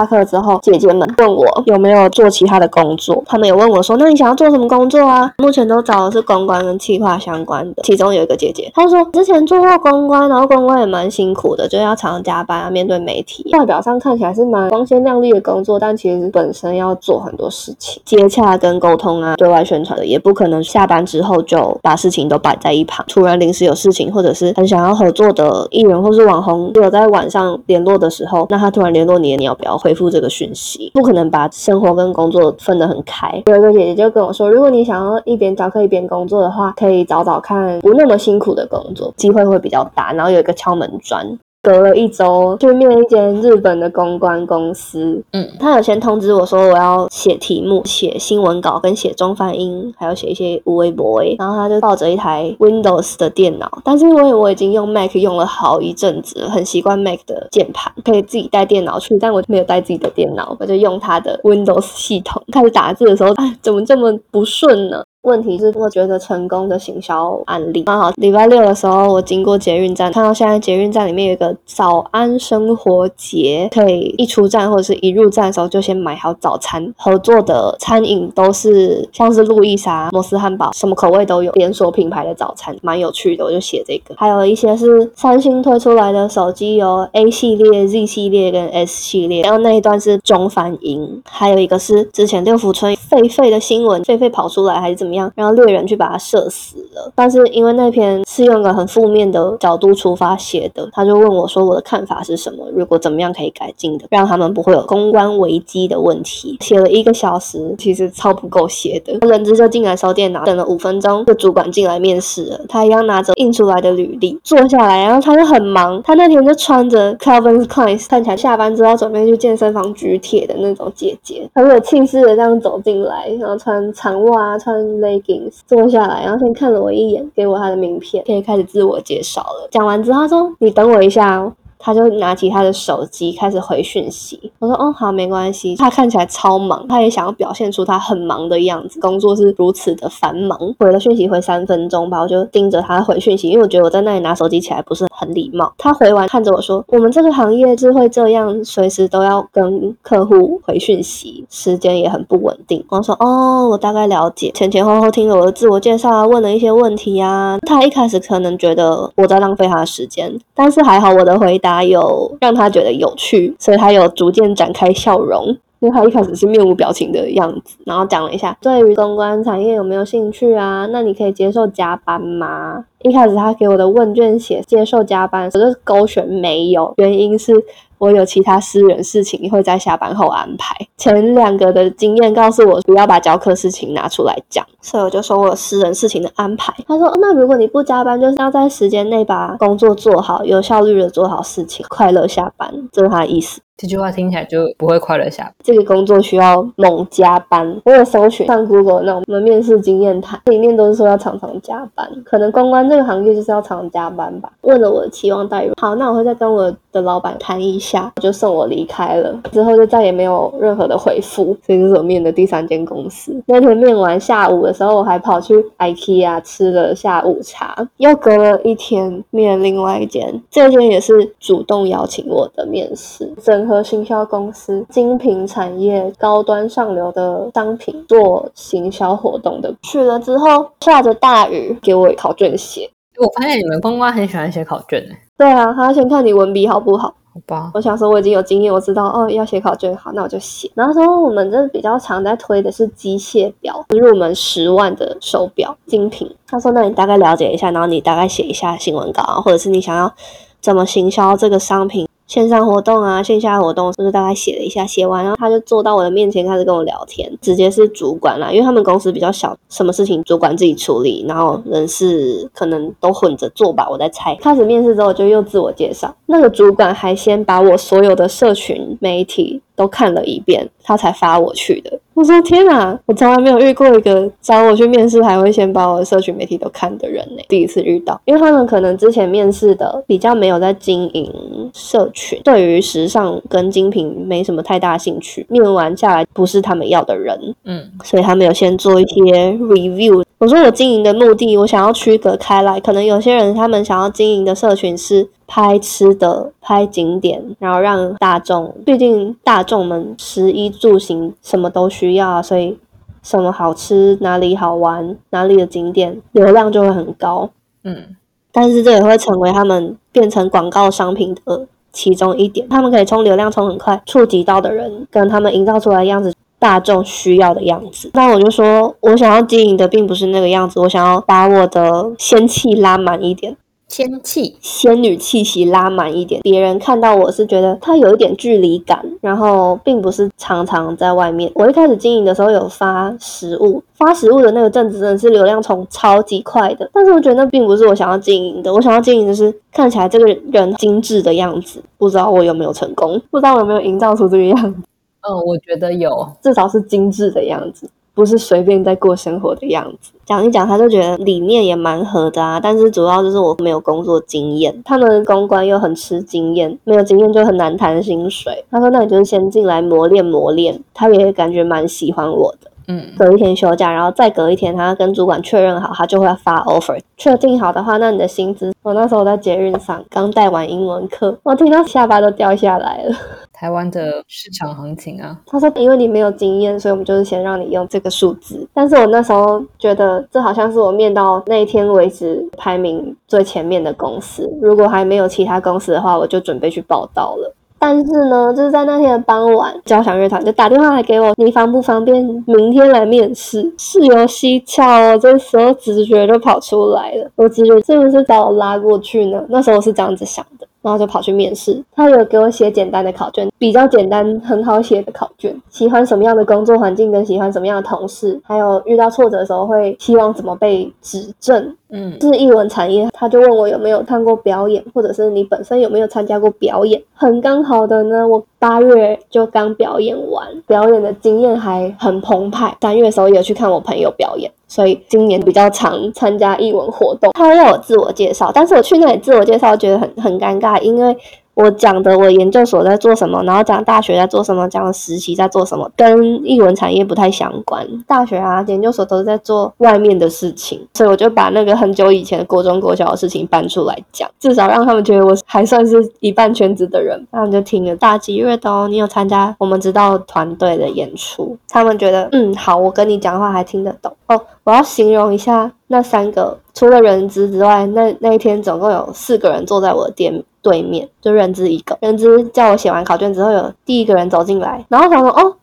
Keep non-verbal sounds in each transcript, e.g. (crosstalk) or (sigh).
下课之后，姐姐们问我有没有做其他的工作，他们有问我说：“那你想要做什么工作啊？”目前都找的是公关跟企划相关的。其中有一个姐姐，她说之前做过公关，然后公关也蛮辛苦的，就要常常加班啊，面对媒体。外表上看起来是蛮光鲜亮丽的工作，但其实本身要做很多事情，接洽跟沟通啊，对外宣传的，也不可能下班之后就把事情都摆在一旁。突然临时有事情，或者是很想要合作的艺人或是网红，有在晚上联络的时候，那他突然联络你，你要不要回回复这个讯息？不可能把生活跟工作分得很开。有一个姐姐就跟我说，如果你想要一边教课一边工作的话，可以找找看不那么辛苦的工作，机会会比较大。然后有一个敲门砖。隔了一周去面一间日本的公关公司，嗯，他有先通知我说我要写题目、写新闻稿跟写中翻英，还要写一些无微博然后他就抱着一台 Windows 的电脑，但是因为我已经用 Mac 用了好一阵子，很习惯 Mac 的键盘，可以自己带电脑去，但我没有带自己的电脑，我就用他的 Windows 系统开始打字的时候，哎，怎么这么不顺呢？问题是，我觉得成功的行销案例。刚好礼拜六的时候，我经过捷运站，看到现在捷运站里面有一个早安生活节，可以一出站或者是一入站的时候就先买好早餐。合作的餐饮都是像是路易莎、摩斯汉堡，什么口味都有，连锁品牌的早餐，蛮有趣的。我就写这个。还有一些是三星推出来的手机，有 A 系列、Z 系列跟 S 系列。然后那一段是中反音，还有一个是之前六福村狒狒的新闻，狒狒跑出来还是怎么？么样，然后猎人去把他射死了。但是因为那篇是用个很负面的角度出发写的，他就问我说：“我的看法是什么？如果怎么样可以改进的，让他们不会有公关危机的问题？”写了一个小时，其实超不够写的。人资就进来收电脑，等了五分钟，就主管进来面试了。他一样拿着印出来的履历坐下来，然后他就很忙。他那天就穿着 Calvin Klein，看起来下班之后准备去健身房举铁的那种姐姐，很有气势的这样走进来，然后穿长袜，穿。Leggings 坐下来，然后先看了我一眼，给我他的名片，可以开始自我介绍了。讲完之后，他说：“你等我一下哦。”他就拿起他的手机开始回讯息。我说：“哦，好，没关系。”他看起来超忙，他也想要表现出他很忙的样子，工作是如此的繁忙。回了讯息回三分钟吧，我就盯着他回讯息，因为我觉得我在那里拿手机起来不是很礼貌。他回完看着我说：“我们这个行业是会这样，随时都要跟客户回讯息，时间也很不稳定。”我说：“哦，我大概了解。”前前后后听了我的自我介绍啊，问了一些问题啊。他一开始可能觉得我在浪费他的时间，但是还好我的回答。他有让他觉得有趣，所以他有逐渐展开笑容。因为他一开始是面无表情的样子，然后讲了一下对于公关产业有没有兴趣啊？那你可以接受加班吗？一开始他给我的问卷写接受加班，我就勾选没有，原因是。我有其他私人事情会在下班后安排。前两个的经验告诉我，不要把教课事情拿出来讲，所以我就说我有私人事情的安排。他说：“那如果你不加班，就是要在时间内把工作做好，有效率的做好事情，快乐下班。”这是他的意思。这句话听起来就不会快乐下。这个工作需要猛加班。我有搜寻上 Google 那种我们面试经验谈，里面都是说要常常加班。可能公关这个行业就是要常常加班吧。问了我的期望待遇，好，那我会再跟我的老板谈一下，就送我离开了。之后就再也没有任何的回复。所以这是我面的第三间公司。那天面完下午的时候，我还跑去 IKEA 吃了下午茶。又隔了一天面另外一间，这间也是主动邀请我的面试。真。和行销公司精品产业高端上流的商品做行销活动的，去了之后下着大雨，给我考卷写。我发现你们公关很喜欢写考卷对啊，他要先看你文笔好不好。好吧。我想说我已经有经验，我知道哦要写考卷，好，那我就写。然后说我们这比较常在推的是机械表，入门十万的手表精品。他说那你大概了解一下，然后你大概写一下新闻稿，或者是你想要怎么行销这个商品。线上活动啊，线下活动，是不是大概写了一下？写完，然后他就坐到我的面前，开始跟我聊天，直接是主管啦，因为他们公司比较小，什么事情主管自己处理，然后人事可能都混着做吧，我在猜。开始面试之后，就又自我介绍，那个主管还先把我所有的社群媒体。都看了一遍，他才发我去的。我说天哪，我从来没有遇过一个找我去面试还会先把我的社群媒体都看的人呢。第一次遇到，因为他们可能之前面试的比较没有在经营社群，对于时尚跟精品没什么太大兴趣。面完下来不是他们要的人，嗯，所以他们有先做一些 review。我说我经营的目的，我想要区隔开来。可能有些人他们想要经营的社群是拍吃的、拍景点，然后让大众，毕竟大众们食衣住行什么都需要啊，所以什么好吃、哪里好玩、哪里的景点流量就会很高。嗯，但是这也会成为他们变成广告商品的其中一点。他们可以冲流量冲很快，触及到的人跟他们营造出来的样子。大众需要的样子，那我就说，我想要经营的并不是那个样子，我想要把我的仙气拉满一点，仙气、仙女气息拉满一点。别人看到我是觉得他有一点距离感，然后并不是常常在外面。我一开始经营的时候有发食物，发食物的那个阵子真的是流量冲超级快的，但是我觉得那并不是我想要经营的，我想要经营的是看起来这个人精致的样子。不知道我有没有成功，不知道我有没有营造出这个样子。嗯，我觉得有，至少是精致的样子，不是随便在过生活的样子。讲一讲，他就觉得理念也蛮合的啊。但是主要就是我没有工作经验，他们公关又很吃经验，没有经验就很难谈薪水。他说：“那你就是先进来磨练磨练。”他也感觉蛮喜欢我的。嗯，隔一天休假，然后再隔一天，他跟主管确认好，他就会发 offer。确定好的话，那你的薪资……我那时候在捷运上刚带完英文课，我听到下巴都掉下来了。台湾的市场行情啊，(laughs) 他说，因为你没有经验，所以我们就是先让你用这个数字。但是我那时候觉得，这好像是我面到那一天为止排名最前面的公司。如果还没有其他公司的话，我就准备去报道了。但是呢，就是在那天的傍晚，交响乐团就打电话来给我，你方不方便明天来面试？事有蹊跷哦，这时候直觉就跑出来了，我直觉是不是把我拉过去呢？那时候我是这样子想的。然后就跑去面试，他有给我写简单的考卷，比较简单、很好写的考卷。喜欢什么样的工作环境，跟喜欢什么样的同事，还有遇到挫折的时候会希望怎么被指正。嗯，是艺文产业，他就问我有没有看过表演，或者是你本身有没有参加过表演。很刚好的呢，我八月就刚表演完，表演的经验还很澎湃。三月的时候也去看我朋友表演。所以今年比较常参加艺文活动，他要我自我介绍，但是我去那里自我介绍觉得很很尴尬，因为。我讲的我研究所在做什么，然后讲大学在做什么，讲实习在做什么，跟译文产业不太相关。大学啊，研究所都是在做外面的事情，所以我就把那个很久以前的国中国小的事情搬出来讲，至少让他们觉得我还算是一半圈子的人。他们就听了大吉乐的哦，你有参加我们知道团队的演出，他们觉得嗯好，我跟你讲话还听得懂哦。我要形容一下那三个，除了人资之外，那那一天总共有四个人坐在我的店。对面就认知一个，认知叫我写完考卷之后，有第一个人走进来，然后想说哦，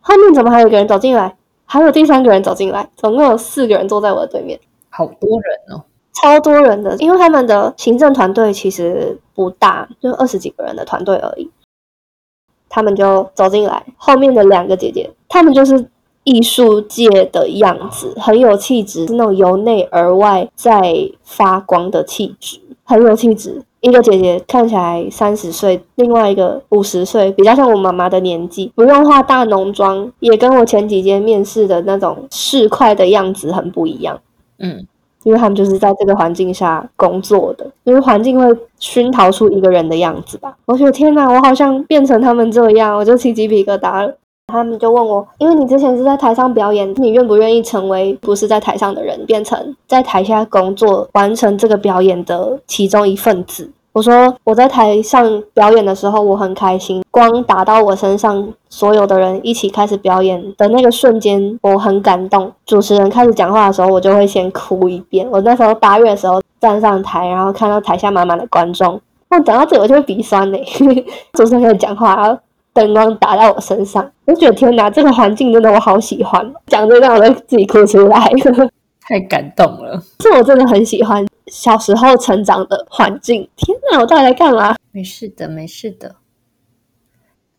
后面怎么还有一个人走进来，还有第三个人走进来，总共有四个人坐在我的对面，好多人哦，超多人的，因为他们的行政团队其实不大，就二十几个人的团队而已，他们就走进来，后面的两个姐姐，他们就是艺术界的样子，很有气质，是那种由内而外在发光的气质，很有气质。一个姐姐看起来三十岁，另外一个五十岁，比较像我妈妈的年纪，不用化大浓妆，也跟我前几天面试的那种市侩的样子很不一样。嗯，因为他们就是在这个环境下工作的，因为环境会熏陶出一个人的样子吧。我觉得天哪，我好像变成他们这样，我就起鸡皮疙瘩了。他们就问我，因为你之前是在台上表演，你愿不愿意成为不是在台上的人，变成在台下工作，完成这个表演的其中一份子？我说我在台上表演的时候，我很开心。光打到我身上，所有的人一起开始表演的那个瞬间，我很感动。主持人开始讲话的时候，我就会先哭一遍。我那时候八月的时候站上台，然后看到台下满满的观众，那讲到这我就会鼻酸嘞。(laughs) 主持人开始讲话，然后。灯光打到我身上，我觉得天哪，这个环境真的我好喜欢。讲这让我自己哭出来，(laughs) 太感动了。是我真的很喜欢小时候成长的环境。天哪，我到底在干嘛？没事的，没事的。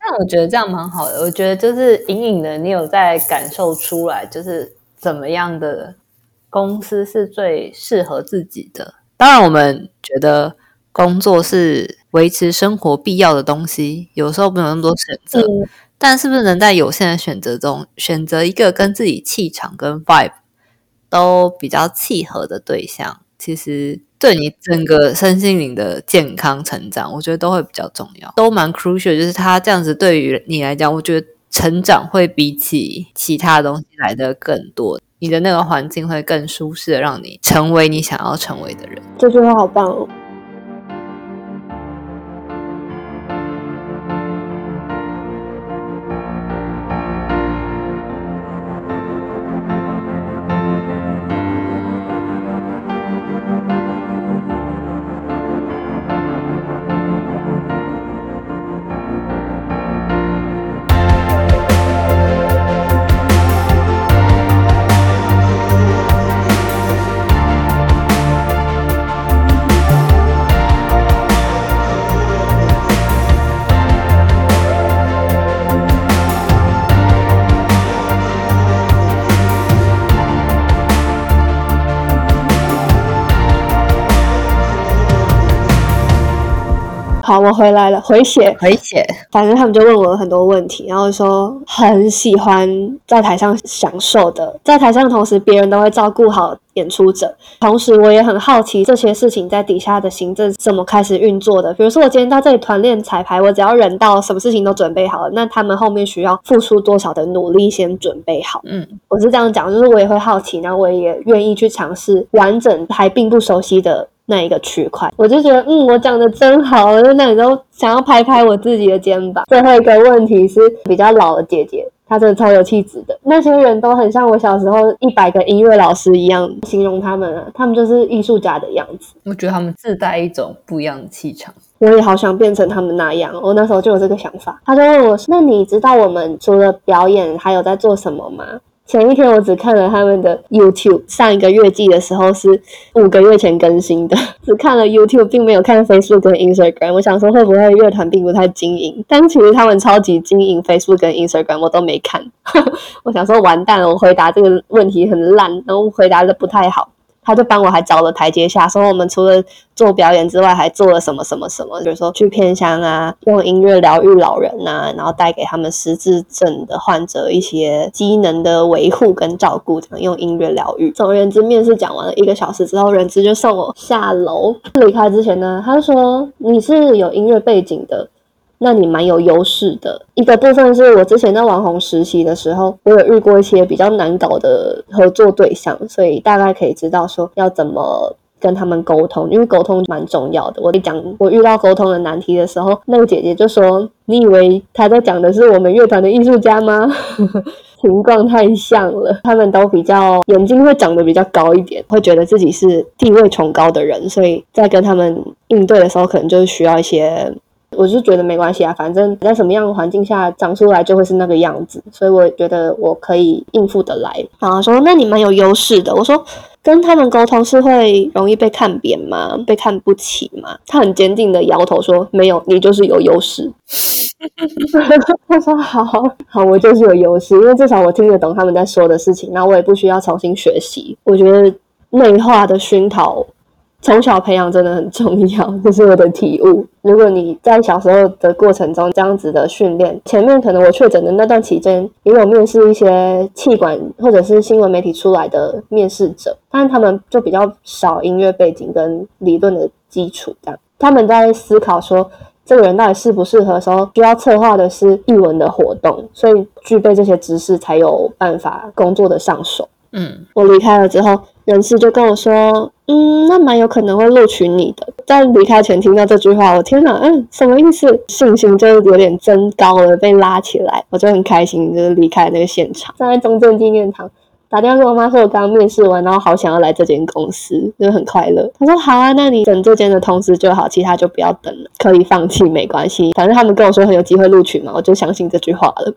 那我觉得这样蛮好的。我觉得就是隐隐的，你有在感受出来，就是怎么样的公司是最适合自己的。当然，我们觉得工作是。维持生活必要的东西，有时候没有那么多选择，但是不是能在有限的选择中选择一个跟自己气场跟 vibe 都比较契合的对象，其实对你整个身心灵的健康成长，我觉得都会比较重要，都蛮 crucial。就是他这样子，对于你来讲，我觉得成长会比起其他东西来的更多。你的那个环境会更舒适的，让你成为你想要成为的人。这句话好棒哦。我回来了，回血，回血。反正他们就问我很多问题，然后说很喜欢在台上享受的，在台上的同时，别人都会照顾好演出者。同时，我也很好奇这些事情在底下的行政怎么开始运作的。比如说，我今天到这里团练彩排，我只要人到，什么事情都准备好了，那他们后面需要付出多少的努力先准备好？嗯，我是这样讲，就是我也会好奇，然后我也愿意去尝试完整还并不熟悉的。那一个区块，我就觉得，嗯，我讲的真好，我就那时候想要拍拍我自己的肩膀。最后一个问题是比较老的姐姐，她真的超有气质的。那些人都很像我小时候一百个音乐老师一样形容他们啊，他们就是艺术家的样子。我觉得他们自带一种不一样的气场，我也好想变成他们那样。我那时候就有这个想法。他就问我，那你知道我们除了表演还有在做什么吗？前一天我只看了他们的 YouTube，上一个月季的时候是五个月前更新的，(laughs) 只看了 YouTube，并没有看 Facebook 跟 Instagram。我想说会不会乐团并不太经营，但其实他们超级经营 Facebook 跟 Instagram，我都没看。(laughs) 我想说完蛋了，我回答这个问题很烂，然后回答的不太好。他就帮我还找了台阶下，说我们除了做表演之外，还做了什么什么什么，比如说去偏乡啊，用音乐疗愈老人呐，然后带给他们失智症的患者一些机能的维护跟照顾，这样用音乐疗愈。总而言之，面试讲完了一个小时之后，人资就送我下楼。离开之前呢，他说你是有音乐背景的。那你蛮有优势的一个部分是我之前在网红实习的时候，我有遇过一些比较难搞的合作对象，所以大概可以知道说要怎么跟他们沟通，因为沟通蛮重要的。我讲我遇到沟通的难题的时候，那个姐姐就说：“你以为她在讲的是我们乐团的艺术家吗？” (laughs) 情况太像了，他们都比较眼睛会长得比较高一点，会觉得自己是地位崇高的人，所以在跟他们应对的时候，可能就是需要一些。我就觉得没关系啊，反正在什么样的环境下长出来就会是那个样子，所以我觉得我可以应付得来。然后说，那你蛮有优势的。我说，跟他们沟通是会容易被看扁吗？被看不起吗？他很坚定的摇头说，没有，你就是有优势。他说，好好，我就是有优势，因为至少我听得懂他们在说的事情，那我也不需要重新学习。我觉得内化的熏陶。从小培养真的很重要，这是我的体悟。如果你在小时候的过程中这样子的训练，前面可能我确诊的那段期间，也有面试一些气管或者是新闻媒体出来的面试者，但他们就比较少音乐背景跟理论的基础，这样他们在思考说这个人到底适不适合的时候，需要策划的是译文的活动，所以具备这些知识才有办法工作的上手。嗯，我离开了之后，人事就跟我说，嗯，那蛮有可能会录取你的。在离开前听到这句话，我天哪，嗯，什么意思？信心就有点增高了，被拉起来，我就很开心，就是离开那个现场，在中正纪念堂，打电话跟我妈说，我刚面试完，然后好想要来这间公司，就很快乐。她说好啊，那你等这间的通知就好，其他就不要等了，可以放弃没关系，反正他们跟我说很有机会录取嘛，我就相信这句话了。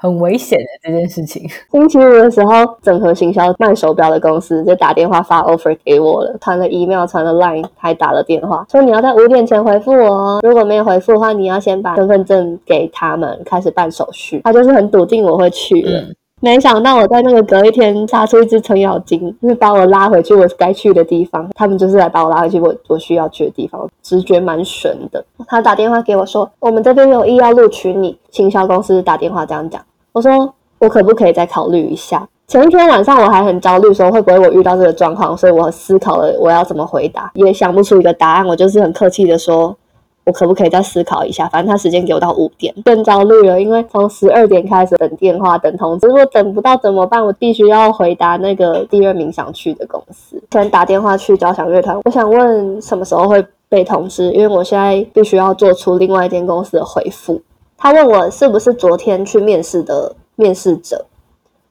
很危险的这件事情。(laughs) 星期五的时候，整合行销卖手表的公司就打电话发 offer 给我了，传了 email，传了 line，还打了电话，说你要在五点前回复我，哦如果没有回复的话，你要先把身份证给他们，开始办手续。他就是很笃定我会去了，没想到我在那个隔一天杀出一只程咬金，就是把我拉回去我该去的地方。他们就是来把我拉回去我我需要去的地方，直觉蛮神的。他打电话给我说，我们这边有意要录取你，行销公司打电话这样讲。我说我可不可以再考虑一下？前一天晚上我还很焦虑，说会不会我遇到这个状况，所以我思考了我要怎么回答，也想不出一个答案。我就是很客气的说，我可不可以再思考一下？反正他时间给我到五点，更焦虑了，因为从十二点开始等电话、等通知，如果等不到怎么办？我必须要回答那个第二名想去的公司，先打电话去交响乐团。我想问什么时候会被通知？因为我现在必须要做出另外一间公司的回复。他问我是不是昨天去面试的面试者，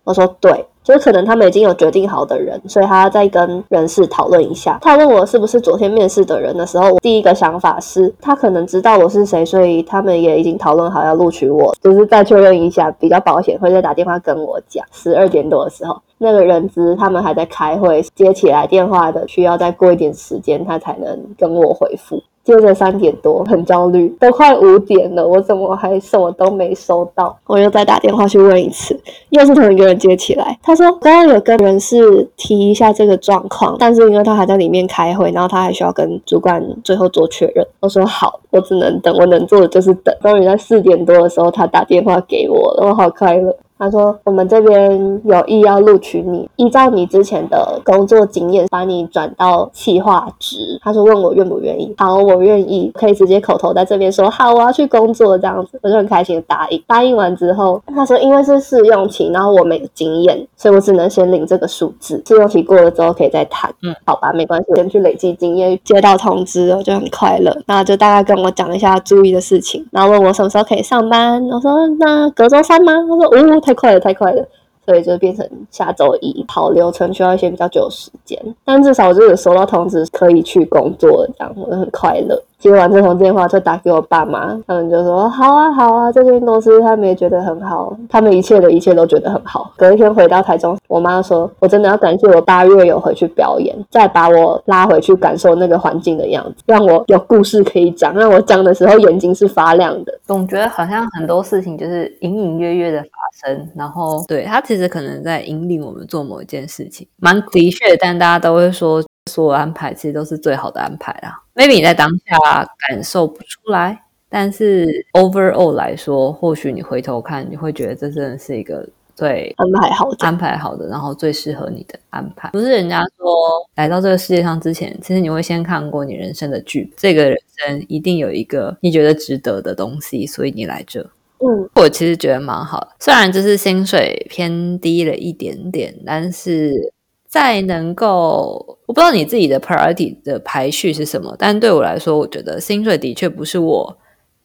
我说对。就是可能他们已经有决定好的人，所以他要再跟人事讨论一下。他问我是不是昨天面试的人的时候，我第一个想法是他可能知道我是谁，所以他们也已经讨论好要录取我，就是再确认一下比较保险，会再打电话跟我讲。十二点多的时候，那个人资他们还在开会，接起来电话的需要再过一点时间，他才能跟我回复。接着三点多，很焦虑，都快五点了，我怎么还什么都没收到？我又再打电话去问一次，又是同一个人接起来。他说刚刚有跟人事提一下这个状况，但是因为他还在里面开会，然后他还需要跟主管最后做确认。我说好，我只能等，我能做的就是等。终于在四点多的时候，他打电话给我了，我好快乐。他说：“我们这边有意要录取你，依照你之前的工作经验，把你转到企划职。”他说：“问我愿不愿意？好，我愿意，可以直接口头在这边说好，我要去工作这样子。”我就很开心的答应。答应完之后，他说：“因为是试用期，然后我没有经验，所以我只能先领这个数字。试用期过了之后可以再谈。”嗯，好吧，没关系，先去累积经验。接到通知，我就很快乐。那就大概跟我讲一下注意的事情，然后问我什么时候可以上班。我说：“那隔周三吗？”他说：“哦。”太快了，太快了，所以就变成下周一跑流程需要一些比较久的时间，但至少就是收到通知可以去工作，这样我很快乐。接完这通电话，就打给我爸妈，他们就说：“好啊，好啊，这间公司他们也觉得很好，他们一切的一切都觉得很好。”隔一天回到台中，我妈说：“我真的要感谢我八月有回去表演，再把我拉回去感受那个环境的样子，让我有故事可以讲，让我讲的时候眼睛是发亮的。”总觉得好像很多事情就是隐隐约约的发生，然后对他其实可能在引领我们做某一件事情，蛮的确，但大家都会说。所有安排其实都是最好的安排啦。Maybe 你在当下感受不出来，但是 overall 来说，或许你回头看，你会觉得这真的是一个最安排好的、安排好的，然后最适合你的安排。不是人家说来到这个世界上之前，其实你会先看过你人生的剧，这个人生一定有一个你觉得值得的东西，所以你来这。嗯，我其实觉得蛮好的，虽然就是薪水偏低了一点点，但是。在能够，我不知道你自己的 priority 的排序是什么，但对我来说，我觉得薪水的确不是我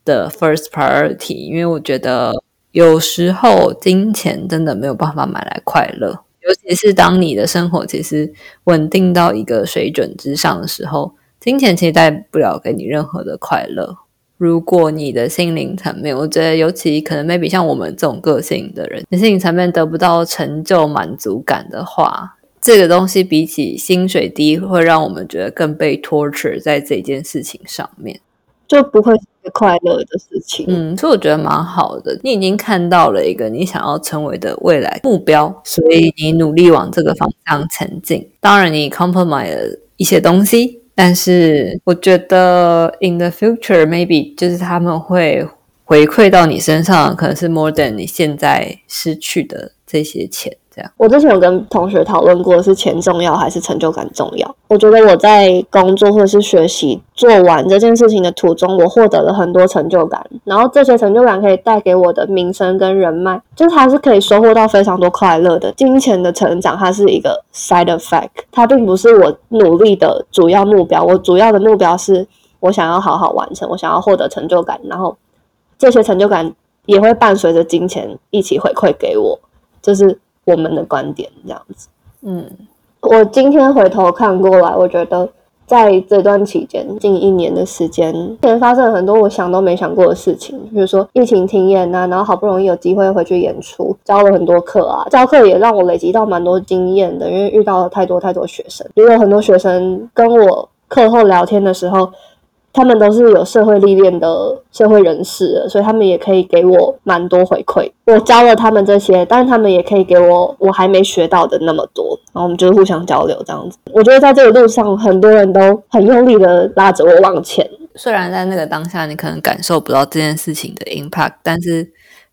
的 first priority，因为我觉得有时候金钱真的没有办法买来快乐，尤其是当你的生活其实稳定到一个水准之上的时候，金钱其实带不了给你任何的快乐。如果你的心灵层面，我觉得尤其可能 maybe 像我们这种个性的人，你心灵层面得不到成就满足感的话。这个东西比起薪水低，会让我们觉得更被 torture 在这件事情上面，就不会是快乐的事情。嗯，所以我觉得蛮好的。你已经看到了一个你想要成为的未来目标，所以你努力往这个方向前进。当然，你 compromise 了一些东西，但是我觉得 in the future maybe 就是他们会回馈到你身上，可能是 more than 你现在失去的这些钱。我之前有跟同学讨论过，是钱重要还是成就感重要？我觉得我在工作或者是学习做完这件事情的途中，我获得了很多成就感，然后这些成就感可以带给我的名声跟人脉，就是它是可以收获到非常多快乐的。金钱的成长，它是一个 side effect，它并不是我努力的主要目标。我主要的目标是我想要好好完成，我想要获得成就感，然后这些成就感也会伴随着金钱一起回馈给我，就是。我们的观点这样子，嗯，我今天回头看过来，我觉得在这段期间，近一年的时间，前发生了很多我想都没想过的事情，比如说疫情停演啊，然后好不容易有机会回去演出，教了很多课啊，教课也让我累积到蛮多经验的，因为遇到了太多太多学生，也有很多学生跟我课后聊天的时候。他们都是有社会历练的社会人士，所以他们也可以给我蛮多回馈。我教了他们这些，但是他们也可以给我我还没学到的那么多，然后我们就是互相交流这样子。我觉得在这个路上，很多人都很用力的拉着我往前。虽然在那个当下，你可能感受不到这件事情的 impact，但是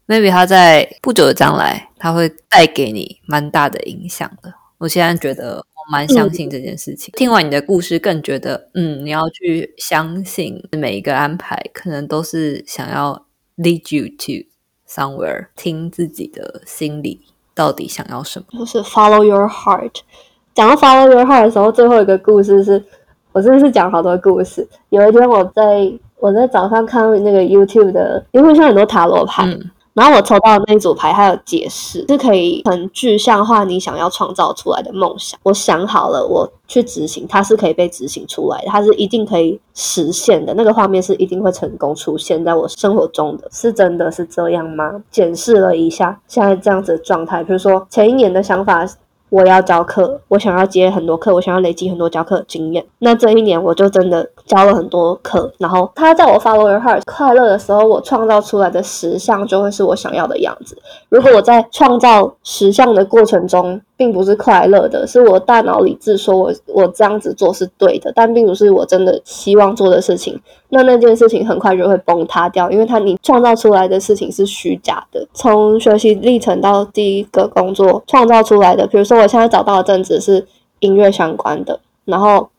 maybe 他在不久的将来，他会带给你蛮大的影响的。我现在觉得。我蛮相信这件事情。听完你的故事，更觉得，嗯，你要去相信每一个安排，可能都是想要 lead you to somewhere，听自己的心里到底想要什么，就是 follow your heart。讲到 follow your heart 的时候，最后一个故事是我真的是讲好多故事。有一天我在我在早上看那个 YouTube 的，因为像很多塔罗牌。然后我抽到的那组牌，它有解释，是可以很具象化你想要创造出来的梦想。我想好了，我去执行，它是可以被执行出来的，它是一定可以实现的。那个画面是一定会成功出现在我生活中的，是真的是这样吗？检视了一下现在这样子的状态，比如说前一年的想法。我要教课，我想要接很多课，我想要累积很多教课经验。那这一年我就真的教了很多课，然后他在我 follow your heart 快乐的时候，我创造出来的实像就会是我想要的样子。如果我在创造实像的过程中，并不是快乐的，是我大脑理智说我我这样子做是对的，但并不是我真的希望做的事情。那那件事情很快就会崩塌掉，因为它你创造出来的事情是虚假的。从学习历程到第一个工作创造出来的，比如说我现在找到的正职是音乐相关的，然后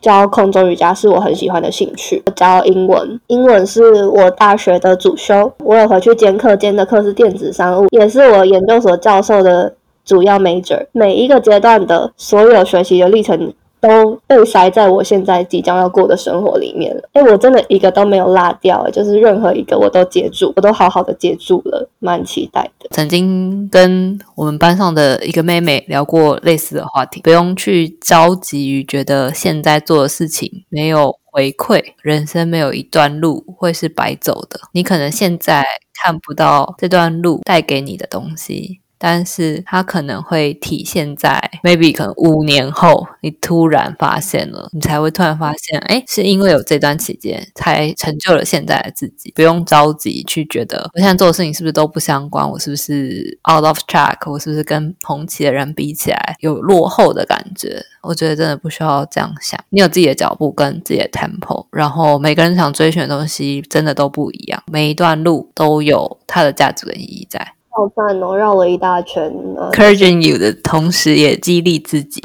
教空中瑜伽是我很喜欢的兴趣，教英文，英文是我大学的主修，我有回去兼课，兼的课是电子商务，也是我研究所教授的。主要 major 每一个阶段的所有学习的历程都被塞在我现在即将要过的生活里面了。哎，我真的一个都没有落掉，就是任何一个我都接住，我都好好的接住了，蛮期待的。曾经跟我们班上的一个妹妹聊过类似的话题，不用去着急于觉得现在做的事情没有回馈，人生没有一段路会是白走的。你可能现在看不到这段路带给你的东西。但是它可能会体现在 maybe 可能五年后，你突然发现了，你才会突然发现，哎，是因为有这段期间才成就了现在的自己。不用着急去觉得我现在做的事情是不是都不相关，我是不是 out of track，我是不是跟同期的人比起来有落后的感觉？我觉得真的不需要这样想。你有自己的脚步跟自己的 tempo，然后每个人想追寻的东西真的都不一样，每一段路都有它的价值跟意义在。好赞哦，绕了一大圈。Encouraging you 的同时，也激励自己。